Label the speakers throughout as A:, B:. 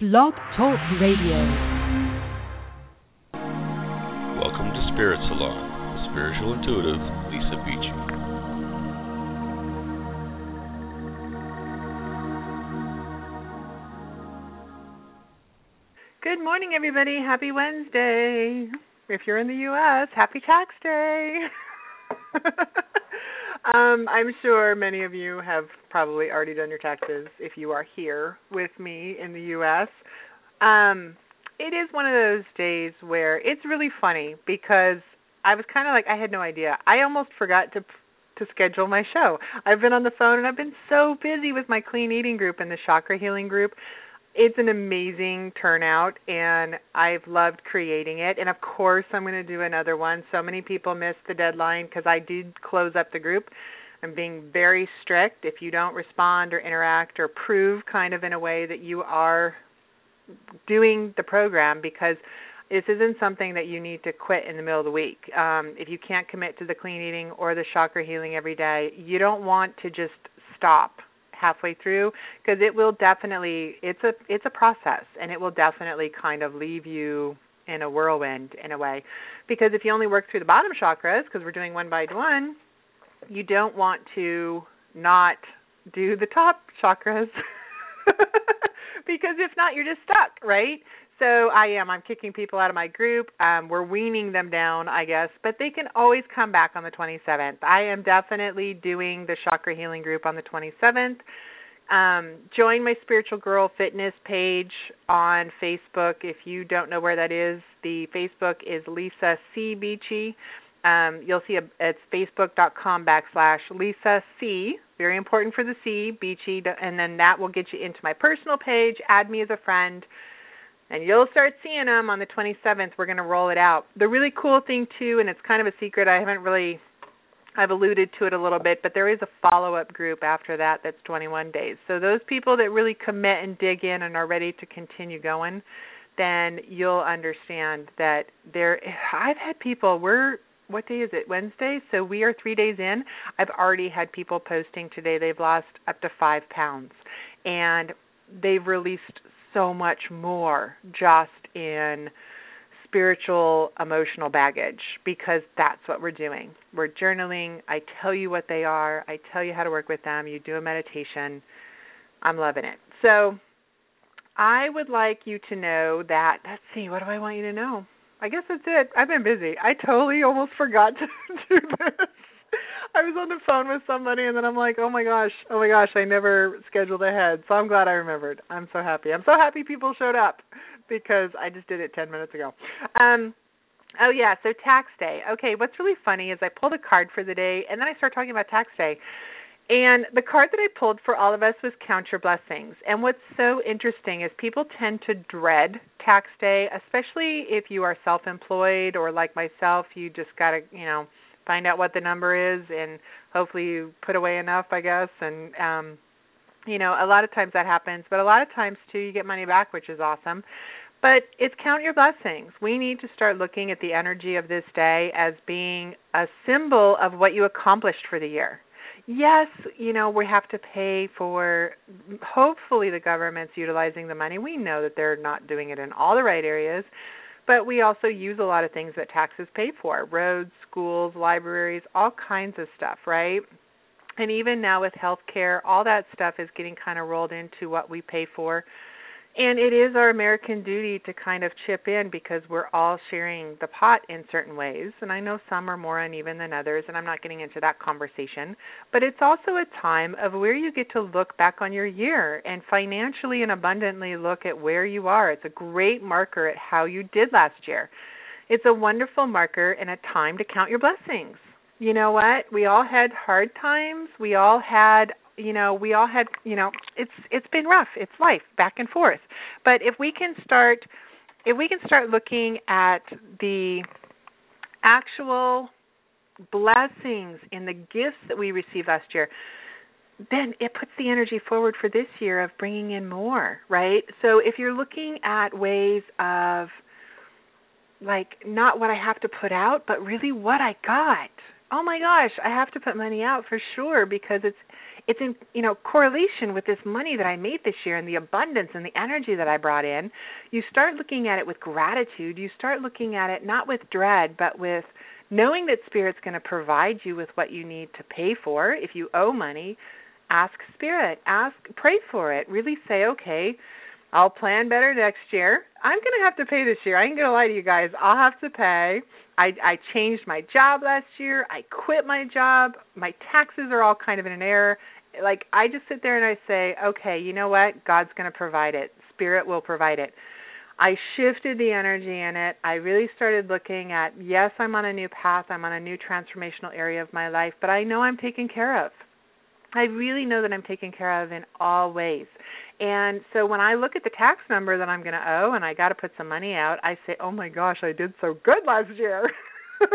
A: Blog Talk Radio.
B: Welcome to Spirit Salon with spiritual intuitive Lisa Beachy.
C: Good morning, everybody. Happy Wednesday. If you're in the U.S., happy tax day. um, I'm sure many of you have probably already done your taxes if you are here with me in the U.S. Um, it is one of those days where it's really funny because I was kind of like I had no idea. I almost forgot to to schedule my show. I've been on the phone and I've been so busy with my clean eating group and the chakra healing group. It's an amazing turnout and I've loved creating it. And of course, I'm going to do another one. So many people missed the deadline because I did close up the group. I'm being very strict. If you don't respond or interact or prove kind of in a way that you are doing the program because this isn't something that you need to quit in the middle of the week. Um, if you can't commit to the clean eating or the chakra healing every day, you don't want to just stop halfway through because it will definitely it's a it's a process and it will definitely kind of leave you in a whirlwind in a way. Because if you only work through the bottom chakras because we're doing one by one you don't want to not do the top chakras. Because if not you're just stuck right so I am. I'm kicking people out of my group. Um, we're weaning them down, I guess, but they can always come back on the 27th. I am definitely doing the chakra healing group on the 27th. Um, join my spiritual girl fitness page on Facebook. If you don't know where that is, the Facebook is Lisa C Beachy. Um, you'll see a, it's facebook.com backslash Lisa C. Very important for the C Beachy, and then that will get you into my personal page. Add me as a friend and you'll start seeing them on the 27th. We're going to roll it out. The really cool thing too, and it's kind of a secret. I haven't really, I've alluded to it a little bit, but there is a follow-up group after that. That's 21 days. So those people that really commit and dig in and are ready to continue going, then you'll understand that there. I've had people. We're what day is it? Wednesday. So we are three days in. I've already had people posting today. They've lost up to five pounds, and they've released so much more just in spiritual emotional baggage because that's what we're doing. We're journaling. I tell you what they are. I tell you how to work with them. You do a meditation. I'm loving it. So I would like you to know that let's see, what do I want you to know? I guess that's it. I've been busy. I totally almost forgot to do this. I was on the phone with somebody and then I'm like, "Oh my gosh, oh my gosh, I never scheduled ahead." So I'm glad I remembered. I'm so happy. I'm so happy people showed up because I just did it 10 minutes ago. Um Oh yeah, so tax day. Okay, what's really funny is I pulled a card for the day and then I start talking about tax day. And the card that I pulled for all of us was Count Your Blessings. And what's so interesting is people tend to dread tax day, especially if you are self employed or like myself, you just got to, you know, find out what the number is and hopefully you put away enough i guess. And um you know a lot of times that happens but a lot of times too you get money back which is awesome. But it's count your blessings. We need to start looking at the energy of this day as being a symbol of what you accomplished for the year. Yes you know we have to pay for hopefully the government's utilizing the money. We know that they're not doing it in all the right areas but we also use a lot of things that taxes pay for roads, schools, libraries, all kinds of stuff, right? And even now with healthcare, all that stuff is getting kind of rolled into what we pay for and it is our American duty to kind of chip in because we're all sharing the pot in certain ways. And I know some are more uneven than others, and I'm not getting into that conversation. But it's also a time of where you get to look back on your year and financially and abundantly look at where you are. It's a great marker at how you did last year. It's a wonderful marker and a time to count your blessings. You know what? We all had hard times. We all had you know we all had you know it's it's been rough. It's life back and forth. But if we can start if we can start looking at the actual blessings and the gifts that we received last year then it puts the energy forward for this year of bringing in more right? So if you're looking at ways of like not what i have to put out but really what i got. Oh my gosh i have to put money out for sure because it's it's in you know correlation with this money that I made this year and the abundance and the energy that I brought in. You start looking at it with gratitude. You start looking at it not with dread, but with knowing that spirit's going to provide you with what you need to pay for. If you owe money, ask spirit, ask pray for it. Really say, "Okay, I'll plan better next year. I'm going to have to pay this year. I ain't going to lie to you guys. I'll have to pay. I I changed my job last year. I quit my job. My taxes are all kind of in an error. Like I just sit there and I say, "Okay, you know what? God's going to provide it. Spirit will provide it." I shifted the energy in it. I really started looking at, yes, I'm on a new path. I'm on a new transformational area of my life, but I know I'm taken care of. I really know that I'm taken care of in all ways. And so when I look at the tax number that I'm going to owe and I got to put some money out, I say, "Oh my gosh, I did so good last year."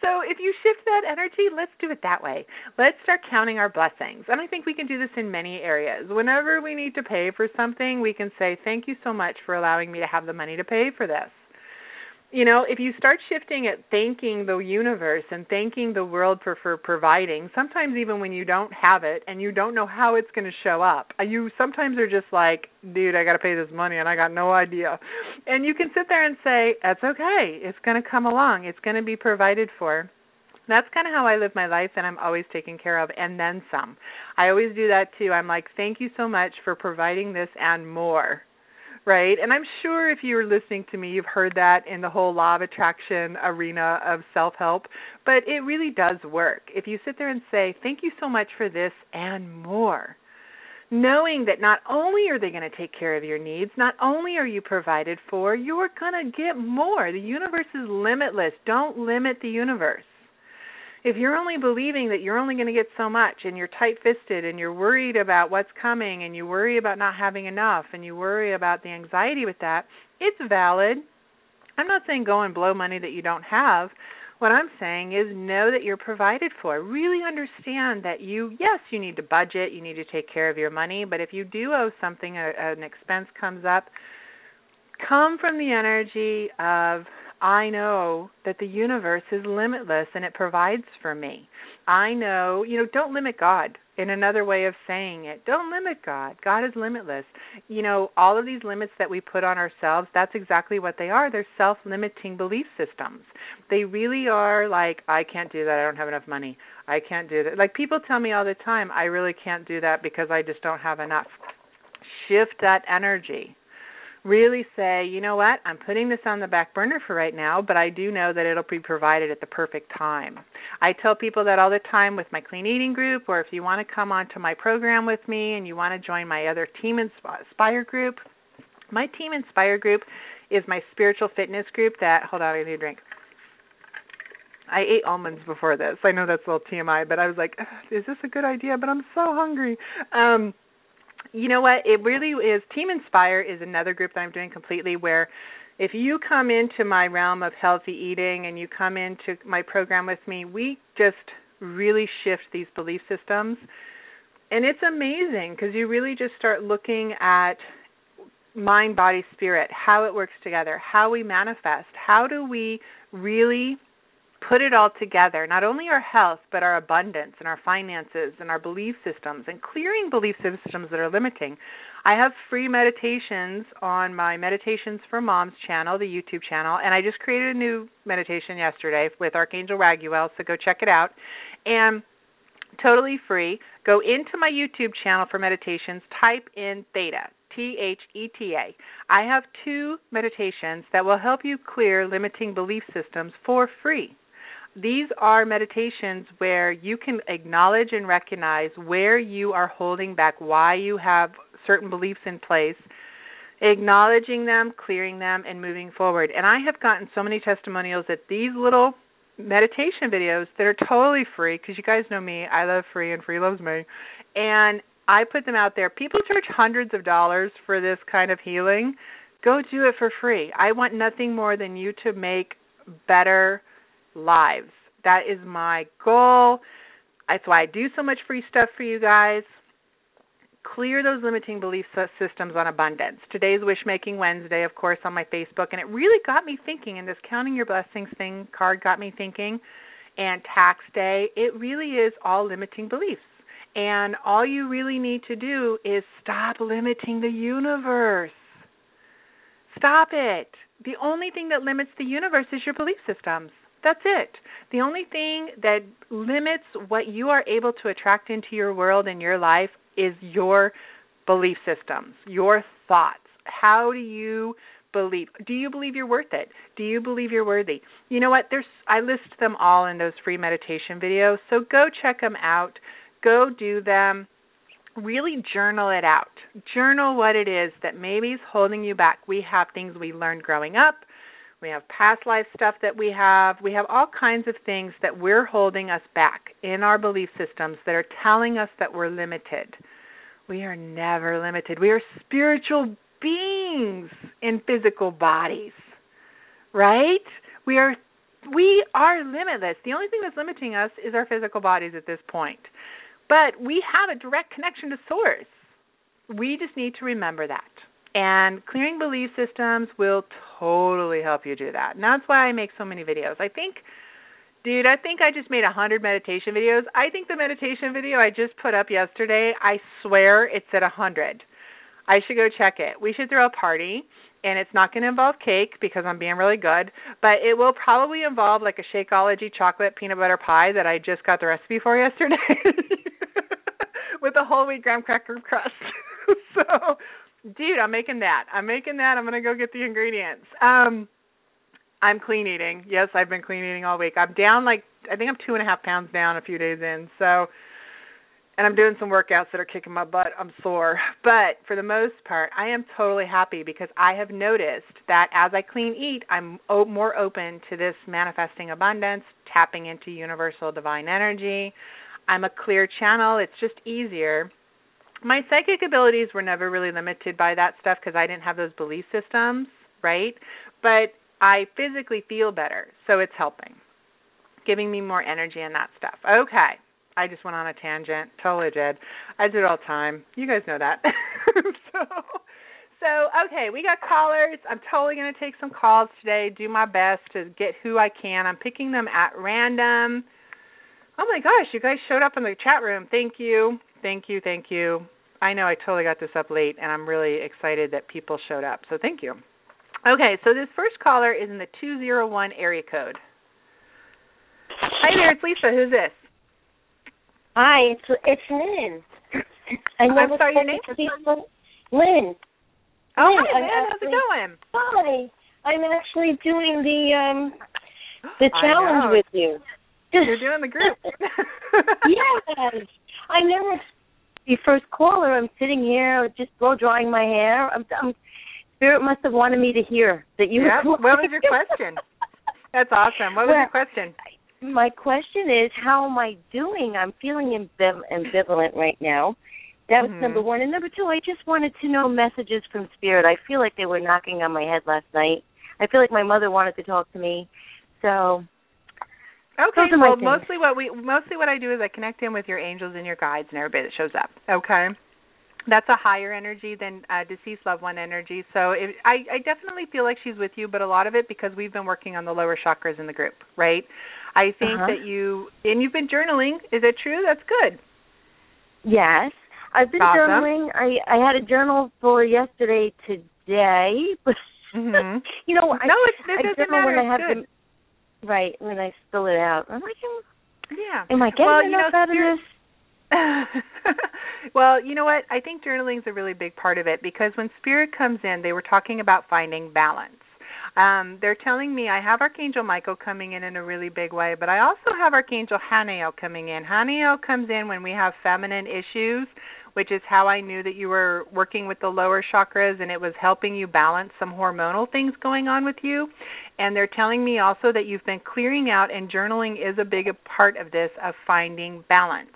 C: so if you shift that energy, let's do it that way. Let's start counting our blessings. And I think we can do this in many areas. Whenever we need to pay for something, we can say, "Thank you so much for allowing me to have the money to pay for this." You know, if you start shifting at thanking the universe and thanking the world for for providing, sometimes even when you don't have it and you don't know how it's going to show up, uh, you sometimes are just like, dude, I got to pay this money and I got no idea. And you can sit there and say, that's okay. It's going to come along. It's going to be provided for. That's kind of how I live my life, and I'm always taken care of, and then some. I always do that too. I'm like, thank you so much for providing this and more right? And I'm sure if you're listening to me, you've heard that in the whole law of attraction arena of self help, but it really does work. If you sit there and say, Thank you so much for this and more, knowing that not only are they going to take care of your needs, not only are you provided for, you're going to get more. The universe is limitless. Don't limit the universe if you're only believing that you're only going to get so much and you're tight fisted and you're worried about what's coming and you worry about not having enough and you worry about the anxiety with that, it's valid. I'm not saying go and blow money that you don't have. What I'm saying is know that you're provided for. Really understand that you, yes, you need to budget, you need to take care of your money, but if you do owe something, an expense comes up, come from the energy of I know that the universe is limitless and it provides for me. I know, you know, don't limit God. In another way of saying it, don't limit God. God is limitless. You know, all of these limits that we put on ourselves, that's exactly what they are. They're self limiting belief systems. They really are like, I can't do that. I don't have enough money. I can't do that. Like people tell me all the time, I really can't do that because I just don't have enough. Shift that energy really say, you know what, I'm putting this on the back burner for right now, but I do know that it'll be provided at the perfect time. I tell people that all the time with my clean eating group, or if you want to come onto my program with me and you want to join my other Team Inspire group, my Team Inspire group is my spiritual fitness group that, hold on, I need a drink. I ate almonds before this. I know that's a little TMI, but I was like, is this a good idea? But I'm so hungry. Um, you know what? It really is. Team Inspire is another group that I'm doing completely where if you come into my realm of healthy eating and you come into my program with me, we just really shift these belief systems. And it's amazing because you really just start looking at mind, body, spirit, how it works together, how we manifest, how do we really put it all together, not only our health, but our abundance and our finances and our belief systems and clearing belief systems that are limiting. I have free meditations on my Meditations for Moms channel, the YouTube channel, and I just created a new meditation yesterday with Archangel Raguel, so go check it out. And totally free, go into my YouTube channel for meditations, type in theta, T H E T A. I have two meditations that will help you clear limiting belief systems for free. These are meditations where you can acknowledge and recognize where you are holding back, why you have certain beliefs in place, acknowledging them, clearing them, and moving forward. And I have gotten so many testimonials that these little meditation videos that are totally free because you guys know me, I love free and free loves me. And I put them out there. People charge hundreds of dollars for this kind of healing. Go do it for free. I want nothing more than you to make better lives. That is my goal. That's why I do so much free stuff for you guys. Clear those limiting belief systems on abundance. Today's Wishmaking Wednesday, of course, on my Facebook, and it really got me thinking. And this Counting Your Blessings thing card got me thinking. And tax day, it really is all limiting beliefs. And all you really need to do is stop limiting the universe. Stop it. The only thing that limits the universe is your belief systems. That's it. The only thing that limits what you are able to attract into your world and your life is your belief systems, your thoughts. How do you believe? Do you believe you're worth it? Do you believe you're worthy? You know what? There's I list them all in those free meditation videos. So go check them out. Go do them. Really journal it out. Journal what it is that maybe is holding you back. We have things we learned growing up. We have past life stuff that we have. We have all kinds of things that we're holding us back in our belief systems that are telling us that we're limited. We are never limited. We are spiritual beings in physical bodies. Right? We are we are limitless. The only thing that's limiting us is our physical bodies at this point. But we have a direct connection to source. We just need to remember that. And clearing belief systems will totally help you do that. And that's why I make so many videos. I think Dude, I think I just made a hundred meditation videos. I think the meditation video I just put up yesterday, I swear it's at a hundred. I should go check it. We should throw a party, and it's not going to involve cake because I'm being really good, but it will probably involve like a Shakeology chocolate peanut butter pie that I just got the recipe for yesterday with a whole wheat graham cracker crust. dude, I'm making that. I'm making that. I'm going to go get the ingredients. Um I'm clean eating. Yes, I've been clean eating all week. I'm down like I think I'm two and a half pounds down a few days in. So and I'm doing some workouts that are kicking my butt. I'm sore. But for the most part, I am totally happy because I have noticed that as I clean eat, I'm more open to this manifesting abundance, tapping into universal divine energy. I'm a clear channel. It's just easier. My psychic abilities were never really limited by that stuff because I didn't have those belief systems, right? But I physically feel better, so it's helping, giving me more energy and that stuff. Okay. I just went on a tangent. Totally did. I do it all the time. You guys know that. so, so okay, we got callers. I'm totally going to take some calls today. Do my best to get who I can. I'm picking them at random. Oh my gosh, you guys showed up in the chat room. Thank you. Thank you. Thank you. I know I totally got this up late and I'm really excited that people showed up. So thank you. Okay, so this first caller is in the 201 area code. Hi there, it's Lisa. Who's this?
D: Hi, it's it's Lynn. I
C: I'm sorry, your name?
D: Lynn. Lynn.
C: Oh,
D: Lynn,
C: hi, Lynn. How's it
D: actually-
C: going?
D: Hi. I'm actually doing the um the challenge with you.
C: You're doing the group.
D: yes. I never the first caller. I'm sitting here just blow drying my hair. I'm, I'm Spirit must have wanted me to hear that you
C: Yeah. What was your question? That's awesome. What was your question?
D: My question is, how am I doing? I'm feeling ambiv- ambivalent right now. That was
C: Mhm.
D: number one. And number two, I just wanted to know messages from Spirit. I feel like they were knocking on my head last night. I feel like my mother wanted to talk to me. So,
C: Okay.
D: those
C: Well, mostly what we mostly what I do is I connect in with your angels and your guides and everybody that shows up. Okay. That's a higher energy than uh, deceased loved one energy. So it, I, I definitely feel like she's with you, but a lot of it because we've been working on the lower chakras in the group, right? I think
D: Uh-huh.
C: that you and you've been journaling. Is it true? That's good.
D: yes. I've been
C: Awesome.
D: journaling. I I had a journal for yesterday today, but
C: Mhm.
D: you know, I,
C: no, it's, it
D: I
C: doesn't
D: journal
C: matter.
D: when I have
C: good.
D: Right when I spill it out. I'm like,
C: Yeah.
D: am I getting
C: Well, you
D: enough
C: know,
D: out of this?
C: well, you know what? I think journaling is a really big part of it because when spirit comes in, they were talking about finding balance. Um, they're telling me I have Archangel Michael coming in in a really big way, but I also have Archangel Haniel coming in. Haniel comes in when we have feminine issues, which is how I knew that you were working with the lower chakras and it was helping you balance some hormonal things going on with you. And they're telling me also that you've been clearing out, and journaling is a big part of this of finding balance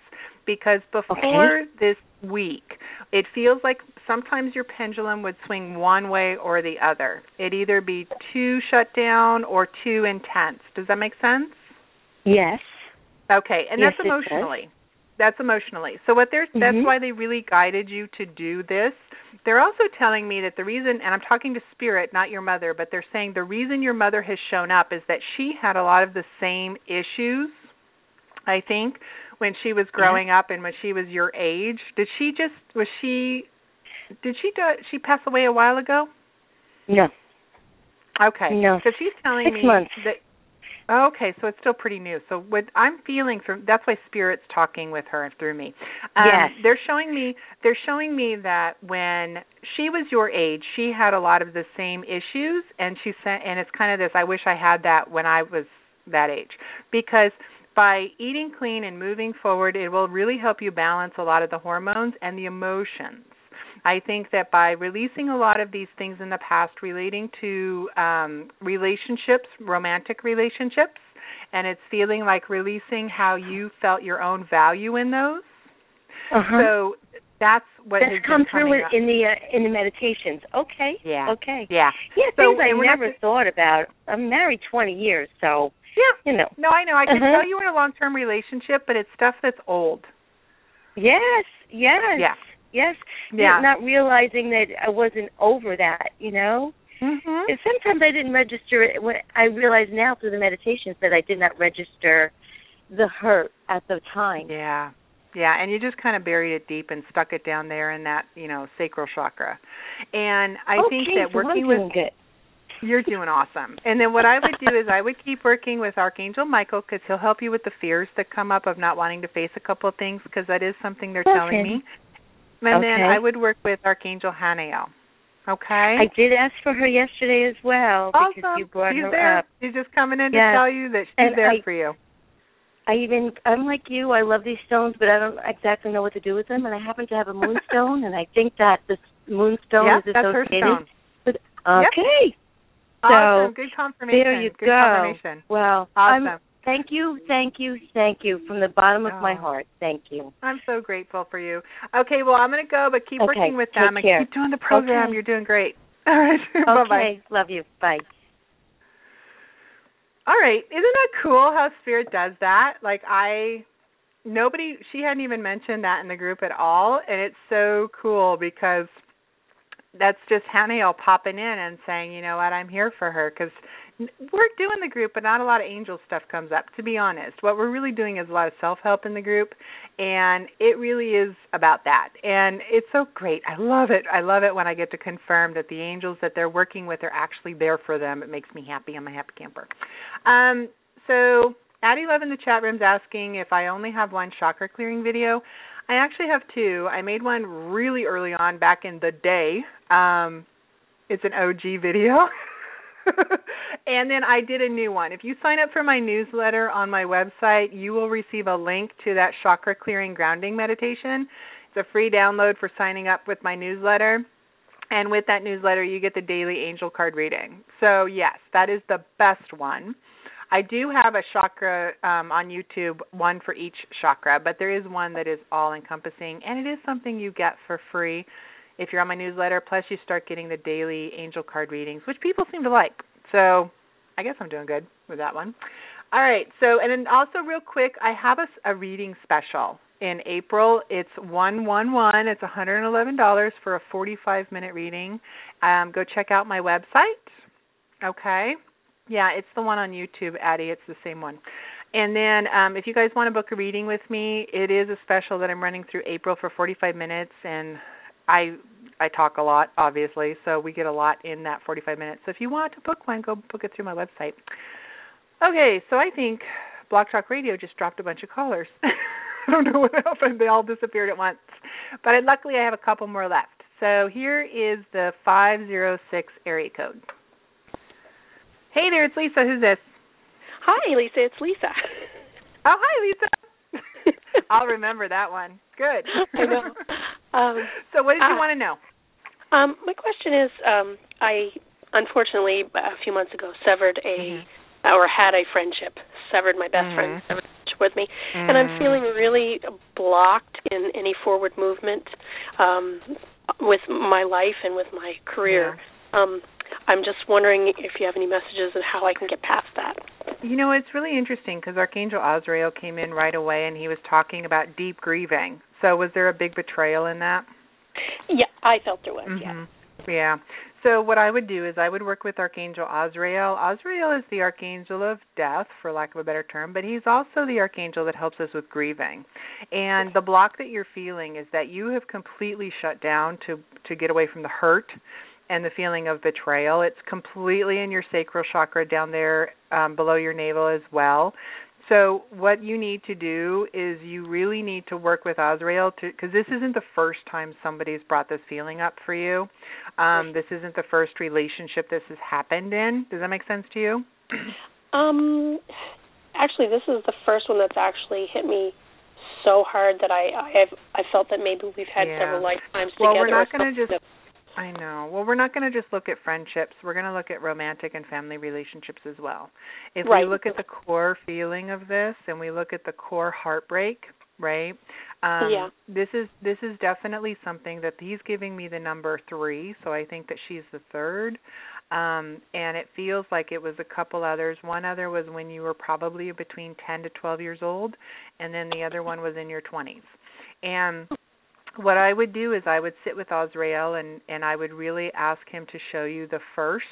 C: because before this week, it feels like sometimes your pendulum would swing one way or the other. It'd either be too shut down or too intense. Does that make sense?
D: Yes.
C: Okay, and
D: Yes,
C: that's emotionally. That's emotionally. So what they're that's
D: Mhm.
C: why they really guided you to do this. They're also telling me that the reason and I'm talking to spirit, not your mother, but they're saying the reason your mother has shown up is that she had a lot of the same issues I think when she was growing up and when she was your age. Did she just was she did she do, she pass away a while ago?
D: No.
C: Okay.
D: No.
C: So she's telling
D: Six
C: me
D: months.
C: that Okay, so it's still pretty new. So what I'm feeling from that's why spirit's talking with her through me. Um,
D: Yes.
C: They're showing me they're showing me that when she was your age, she had a lot of the same issues, and she said, and it's kind of this. I wish I had that when I was that age, because by eating clean and moving forward, it will really help you balance a lot of the hormones and the emotions. I think that by releasing a lot of these things in the past relating to um, relationships, romantic relationships, and it's feeling like releasing how you felt your own value in those.
D: Uh-huh.
C: So that's what
D: that
C: has been
D: through in, in the uh, in the meditations. Okay.
C: Yeah.
D: Okay.
C: Yeah.
D: Yeah,
C: So,
D: things I never thought about. I'm married 20 years, so
C: Yeah.
D: you know.
C: No, I know. I can
D: Uh-huh.
C: tell you in a long-term relationship, but it's stuff that's old.
D: Yes. Yes.
C: Yeah.
D: Yes.
C: Yeah.
D: Not realizing that I wasn't over that, you know.
C: Mhm.
D: And sometimes I didn't register it. When I realize now through the meditations that I did not register the hurt at the time.
C: Yeah. Yeah, and you just kind of buried it deep and stuck it down there in that, you know, sacral chakra. And I
D: okay,
C: think that
D: so
C: working with
D: good.
C: You're doing awesome. And then what I would do is I would keep working with Archangel Michael because he'll help you with the fears that come up of not wanting to face a couple of things because that is something they're telling me. And then I would work with Archangel Haniel. Okay?
D: I did ask for her yesterday as well because
C: awesome.
D: you brought
C: She's
D: her
C: there.
D: up.
C: She's just coming in
D: Yes.
C: to tell you that she's
D: And
C: there
D: I-
C: for you.
D: I even I'm like you. I love these stones, but I don't exactly know what to do with them. And I happen to have a moonstone, and I think that this moonstone
C: yeah,
D: is
C: that's her
D: associated
C: stone.
D: with. Okay,
C: Awesome.
D: So,
C: Good confirmation.
D: there you
C: Good
D: go.
C: confirmation.
D: Well,
C: Awesome.
D: I'm, thank you, thank you, thank you from the bottom of my
C: Oh.
D: heart. Thank you.
C: I'm so grateful for you. Okay, well, I'm going to go, but keep
D: Okay,
C: working with them and
D: care.
C: keep doing the program.
D: Okay.
C: You're doing great. All right. Bye-bye.
D: Okay, love you. Bye.
C: All right. Isn't that cool how Spirit does that? Like I nobody she hadn't even mentioned that in the group at all and it's so cool because that's just Haniel popping in and saying, "You know what? I'm here for her cuz we're doing the group, but not a lot of angel stuff comes up, to be honest. What we're really doing is a lot of self-help in the group, and it really is about that. And it's so great. I love it. I love it when I get to confirm that the angels that they're working with are actually there for them. It makes me happy. I'm a happy camper. Um, so Addie Love in the chat room's asking if I only have one chakra clearing video. I actually have two. I made one really early on back in the day. Um, it's an OG video. and then I did a new one. If you sign up for my newsletter on my website, you will receive a link to that chakra clearing grounding meditation. It's a free download for signing up with my newsletter. And with that newsletter, you get the daily angel card reading. So, yes, that is the best one. I do have a chakra um, on YouTube, one for each chakra, but there is one that is all encompassing, and it is something you get for free if you're on my newsletter. Plus, you start getting the daily angel card readings, which people seem to like. So, I guess I'm doing good with that one. All right. So, and then also real quick, I have a, a reading special in April. It's one one one. It's $111 for a 45 minute reading. Um, go check out my website. Okay. Yeah, it's the one on YouTube, Addie. It's the same one. And then um, if you guys want to book a reading with me, it is a special that I'm running through April for 45 minutes, and I I talk a lot, obviously, so we get a lot in that 45 minutes. So if you want to book one, go book it through my website. Okay, so I think Blog Talk Radio just dropped a bunch of callers. I don't know what happened; they all disappeared at once. But I, luckily, I have a couple more left. So here is the 506 area code. Hey there, it's Lisa. Who's this?
E: Hi, Lisa. It's Lisa.
C: Oh, hi, Lisa. I'll remember that one. Good.
E: I know. Um,
C: so, what did you
E: uh,
C: want to know?
E: Um, my question is, um, I unfortunately a few months ago severed a
C: Mm-hmm.
E: or had a friendship, severed my best friend
C: Mhm.
E: severed a friendship with me, and I'm
C: Mm.
E: feeling really blocked in any forward movement um, with my life and with my career. Um, I'm just wondering if you have any messages on how I can get past that.
C: You know, it's really interesting because Archangel Azrael came in right away and he was talking about deep grieving. So, was there a big betrayal in that?
E: Yeah, I felt there was. Yeah.
C: Mhm. Yeah. so what I would do is I would work with Archangel Azrael. Azrael is the archangel of death, for lack of a better term, but he's also the archangel that helps us with grieving. And the block that you're feeling is that you have completely shut down to to get away from the hurt and the feeling of betrayal. It's completely in your sacral chakra down there um, below your navel as well. So what you need to do is you really need to work with Azrael to because this isn't the first time somebody's brought this feeling up for you. Um, this isn't the first relationship this has happened in. Does that make sense to you?
E: Um, actually, this is the first one that's actually hit me so hard that I I have I felt that maybe we've had
C: Yeah.
E: several lifetimes
C: Well,
E: together.
C: we're not going to just. I know. Well, we're not going to just look at friendships. We're going to look at romantic and family relationships as well. If
E: Right.
C: we look at the core feeling of this and we look at the core heartbreak, right? Um
E: Yeah.
C: this is this is definitely something that he's giving me the number 3, so I think that she's the third. Um and it feels like it was a couple others. One other was when you were probably between 10 to 12 years old and then the other one was in your 20s. And what I would do is I would sit with Azrael and and I would really ask him to show you the first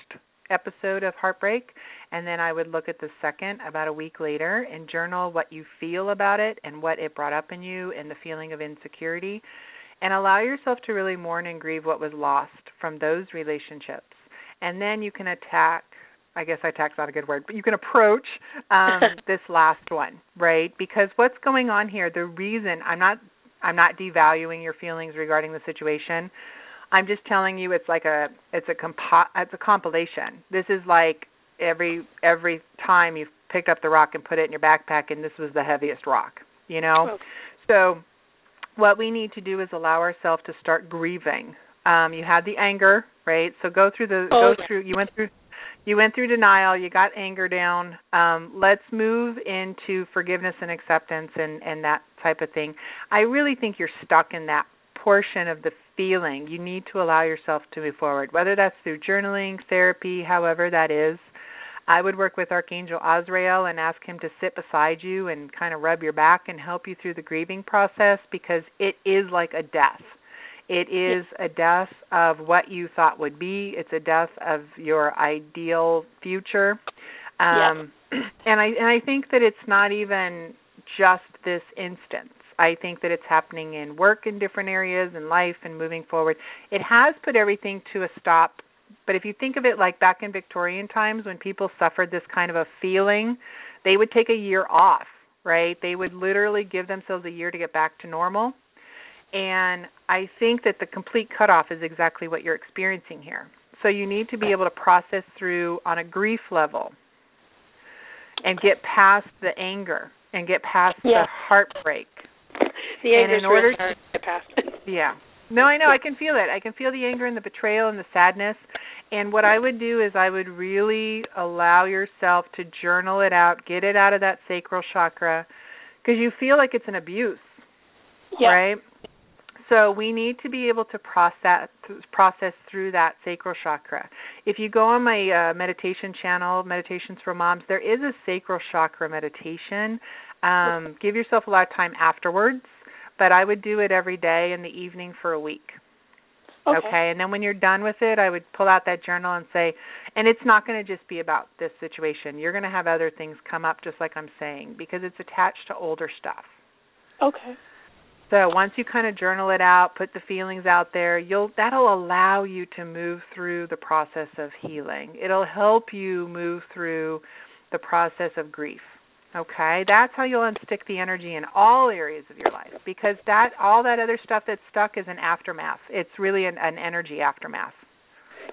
C: episode of heartbreak and then I would look at the second about a week later and journal what you feel about it and what it brought up in you and the feeling of insecurity and allow yourself to really mourn and grieve what was lost from those relationships. And then you can attack I guess attack's not a good word, but you can approach um this last one, right? Because what's going on here, the reason I'm not I'm not devaluing your feelings regarding the situation. I'm just telling you it's like a it's a compo- it's a compilation. This is like every every time you've picked up the rock and put it in your backpack and this was the heaviest rock, you know? So what we need to do is allow ourselves to start grieving. Um you had the anger, right? So go through the
E: Oh,
C: go
E: yeah.
C: through you went through you went through denial, you got anger down. Um, let's move into forgiveness and acceptance and, and that type of thing. I really think you're stuck in that portion of the feeling. You need to allow yourself to move forward, whether that's through journaling, therapy, however that is. I would work with Archangel Azrael and ask him to sit beside you and kind of rub your back and help you through the grieving process because it is like a death. It is a death of what you thought would be. It's a death of your ideal future. Um and I and I think that it's not even just this instance. I think that it's happening in work in different areas in life and moving forward. It has put everything to a stop. But if you think of it like back in Victorian times when people suffered this kind of a feeling, they would take a year off, right? They would literally give themselves a year to get back to normal. And I think that the complete cutoff is exactly what you're experiencing here. So you need to be able to process through on a grief level and get past the anger and get past the heartbreak.
E: The
C: And
E: anger's
C: in order
E: really hard to get past. It.
C: Yeah. No, I know. I can feel it. I can feel the anger and the betrayal and the sadness. And what I would do is I would really allow yourself to journal it out, get it out of that sacral chakra because you feel like it's an abuse,
E: yeah.
C: right? So we need to be able to process process through that sacral chakra. If you go on my uh, meditation channel, Meditations for Moms, there is a sacral chakra meditation. Um, give yourself a lot of time afterwards, but I would do it every day in the evening for a week.
E: Okay.
C: And then when you're done with it, I would pull out that journal and say, and it's not going to just be about this situation. You're going to have other things come up, just like I'm saying, because it's attached to older stuff.
E: Okay.
C: So once you kind of journal it out, put the feelings out there, you'll that'll allow you to move through the process of healing. It'll help you move through the process of grief. Okay? That's how you'll unstick the energy in all areas of your life because that all that other stuff that's stuck is an aftermath. It's really an, an energy aftermath.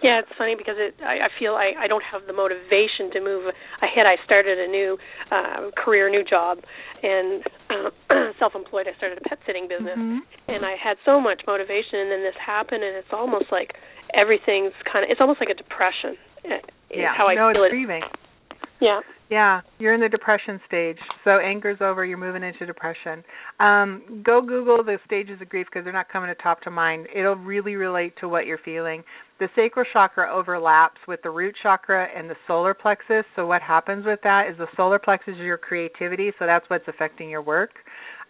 E: Yeah, it's funny because it. I, I feel I, I don't have the motivation to move ahead. I started a new uh, career, new job, and uh, self-employed. I started a pet sitting business,
C: Mhm.
E: and I had so much motivation, and then this happened, and it's almost like everything's kind of. It's almost like a depression. Is
C: Yeah.
E: how I
C: no,
E: feel
C: it's
E: it.
C: grieving.
E: Yeah.
C: Yeah, you're in the depression stage. So anger's over, you're moving into depression. Um, go Google the stages of grief because they're not coming to top to mind. It'll really relate to what you're feeling. The sacral chakra overlaps with the root chakra and the solar plexus. So what happens with that is the solar plexus is your creativity, so that's what's affecting your work.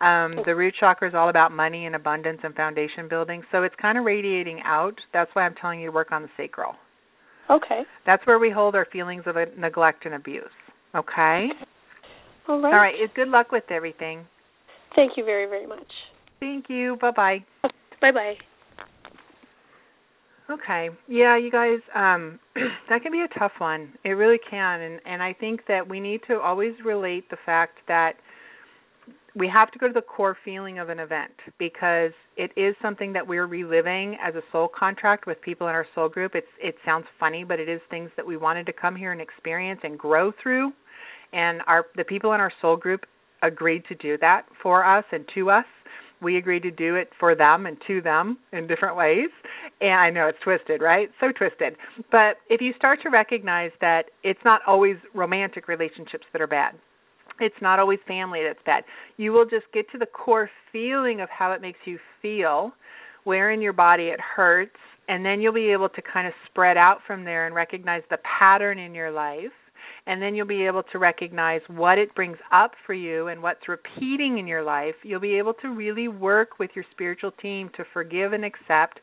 C: Um, the root chakra is all about money and abundance and foundation building. So it's kind of radiating out. That's why I'm telling you to work on the sacral.
E: Okay.
C: That's where we hold our feelings of neglect and abuse. Okay?
E: All right.
C: All right. Good luck with everything.
E: Thank you very, very much.
C: Thank you. Bye bye.
E: Bye bye.
C: Okay. Yeah, you guys, um that can be a tough one. It really can and and I think that we need to always relate the fact that we have to go to the core feeling of an event because it is something that we're reliving as a soul contract with people in our soul group. It's it sounds funny, but it is things that we wanted to come here and experience and grow through. And our the people in our soul group agreed to do that for us and to us. We agreed to do it for them and to them in different ways. And I know it's twisted, right? So twisted. But if you start to recognize that it's not always romantic relationships that are bad, it's not always family that's bad. You will just get to the core feeling of how it makes you feel, where in your body it hurts, and then you'll be able to kind of spread out from there and recognize the pattern in your life. And then you'll be able to recognize what it brings up for you and what's repeating in your life. You'll be able to really work with your spiritual team to forgive and accept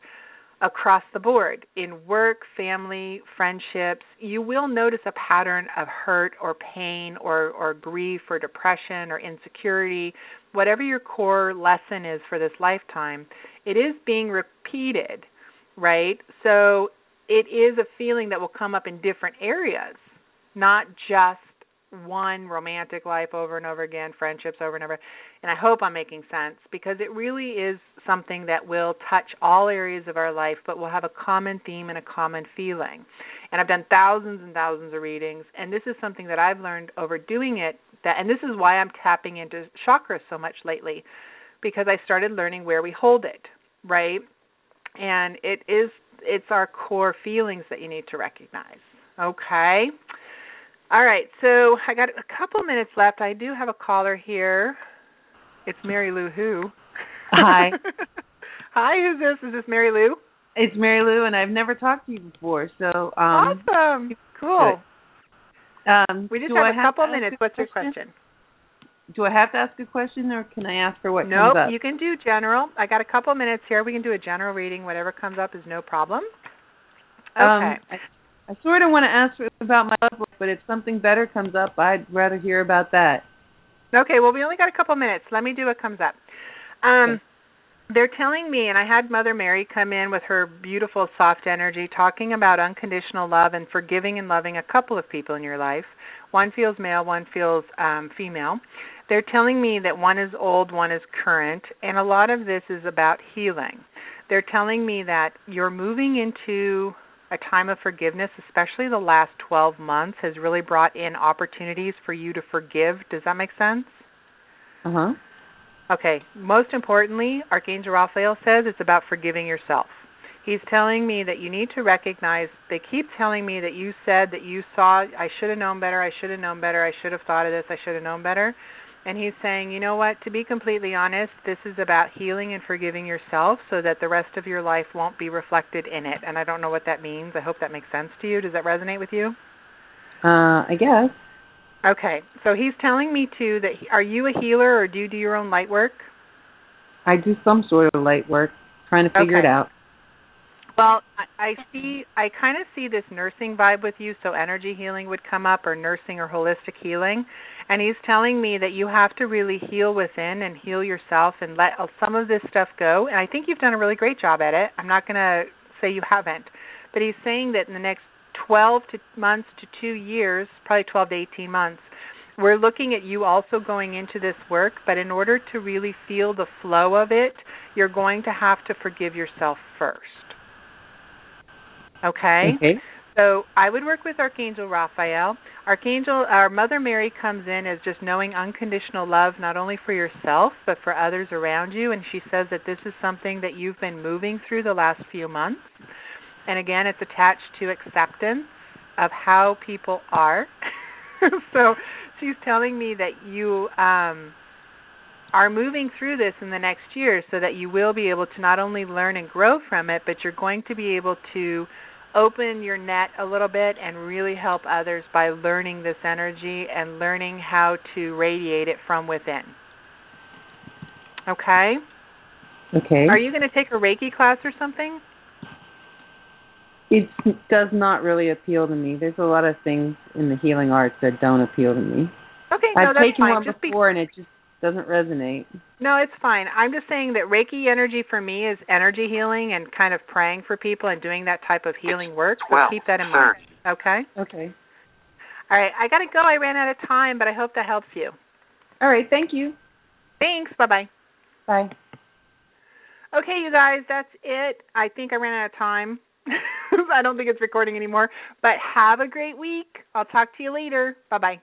C: across the board in work, family, friendships, you will notice a pattern of hurt or pain or, or grief or depression or insecurity. Whatever your core lesson is for this lifetime, it is being repeated, right? So it is a feeling that will come up in different areas, not just one romantic life over and over again, friendships over and over. And I hope I'm making sense because it really is something that will touch all areas of our life, but will have a common theme and a common feeling. And I've done thousands and thousands of readings, and this is something that I've learned over doing it. That, and this is why I'm tapping into chakras so much lately, because I started learning where we hold it, right? And it is it's our core feelings that you need to recognize. Okay. All right, so I got a couple minutes left. I do have a caller here. It's Mary Lou Who.
F: Hi.
C: Hi, who's this? Is this Mary Lou?
F: It's Mary Lou, and I've never talked to you before. So
C: um, awesome, cool.
F: Um,
C: we just have
F: I
C: a couple minutes. What's your question?
F: Do I have to ask a question, or can I ask for what
C: nope,
F: comes up?
C: you can do general. I got a couple minutes here. We can do a general reading. Whatever comes up is no problem.
F: Um,
C: okay.
F: Um, I sort of want to ask about my love life, but if something better comes up, I'd rather hear about that.
C: Okay, well, we only got a couple minutes. Let me do what comes up. Um, okay. They're telling me, and I had Mother Mary come in with her beautiful, soft energy, talking about unconditional love and forgiving and loving a couple of people in your life. One feels male, one feels um, female. They're telling me that one is old, one is current, and a lot of this is about healing. They're telling me that you're moving into a time of forgiveness, especially the last 12 months, has really brought in opportunities for you to forgive. Does that make sense?
F: Uh huh.
C: Okay. Most importantly, Archangel Raphael says it's about forgiving yourself. He's telling me that you need to recognize, they keep telling me that you said that you saw, I should have known better, I should have known better, I should have thought of this, I should have known better. And he's saying, you know what, to be completely honest, this is about healing and forgiving yourself so that the rest of your life won't be reflected in it. And I don't know what that means. I hope that makes sense to you. Does that resonate with you?
F: Uh, I guess.
C: Okay. So he's telling me too that he, are you a healer or do you do your own light work?
F: I do some sort of light work, trying to figure
C: okay.
F: it out.
C: Well, I, I see. I kind of see this nursing vibe with you. So energy healing would come up, or nursing or holistic healing. And he's telling me that you have to really heal within and heal yourself and let some of this stuff go. And I think you've done a really great job at it. I'm not going to say you haven't, but he's saying that in the next 12 to months to two years, probably 12 to 18 months, we're looking at you also going into this work, but in order to really feel the flow of it, you're going to have to forgive yourself first. Okay?
F: Okay.
C: So I would work with Archangel Raphael. Archangel, our Mother Mary comes in as just knowing unconditional love not only for yourself but for others around you, and she says that this is something that you've been moving through the last few months. And again, it's attached to acceptance of how people are. so she's telling me that you um, are moving through this in the next year so that you will be able to not only learn and grow from it, but you're going to be able to open your net a little bit and really help others by learning this energy and learning how to radiate it from within. Okay?
F: Okay.
C: Are you going to take a Reiki class or something?
F: it does not really appeal to me. There's a lot of things in the healing arts that don't appeal to me.
C: Okay,
F: I've
C: no, that's
F: taken
C: fine.
F: one
C: just
F: before
C: be,
F: and it just doesn't resonate.
C: no, it's fine. I'm just saying that Reiki energy for me is energy healing and kind of praying for people and doing that type of healing work. So
G: Well,
C: keep that in
G: sir.
C: mind. Okay.
F: Okay.
C: All right. I got to go. I ran out of time, but I hope that helps you.
F: All right. Thank you.
C: Thanks. Bye bye.
F: Bye.
C: Okay, you guys, that's it. I think I ran out of time. I don't think it's recording anymore. But have a great week. I'll talk to you later. Bye bye.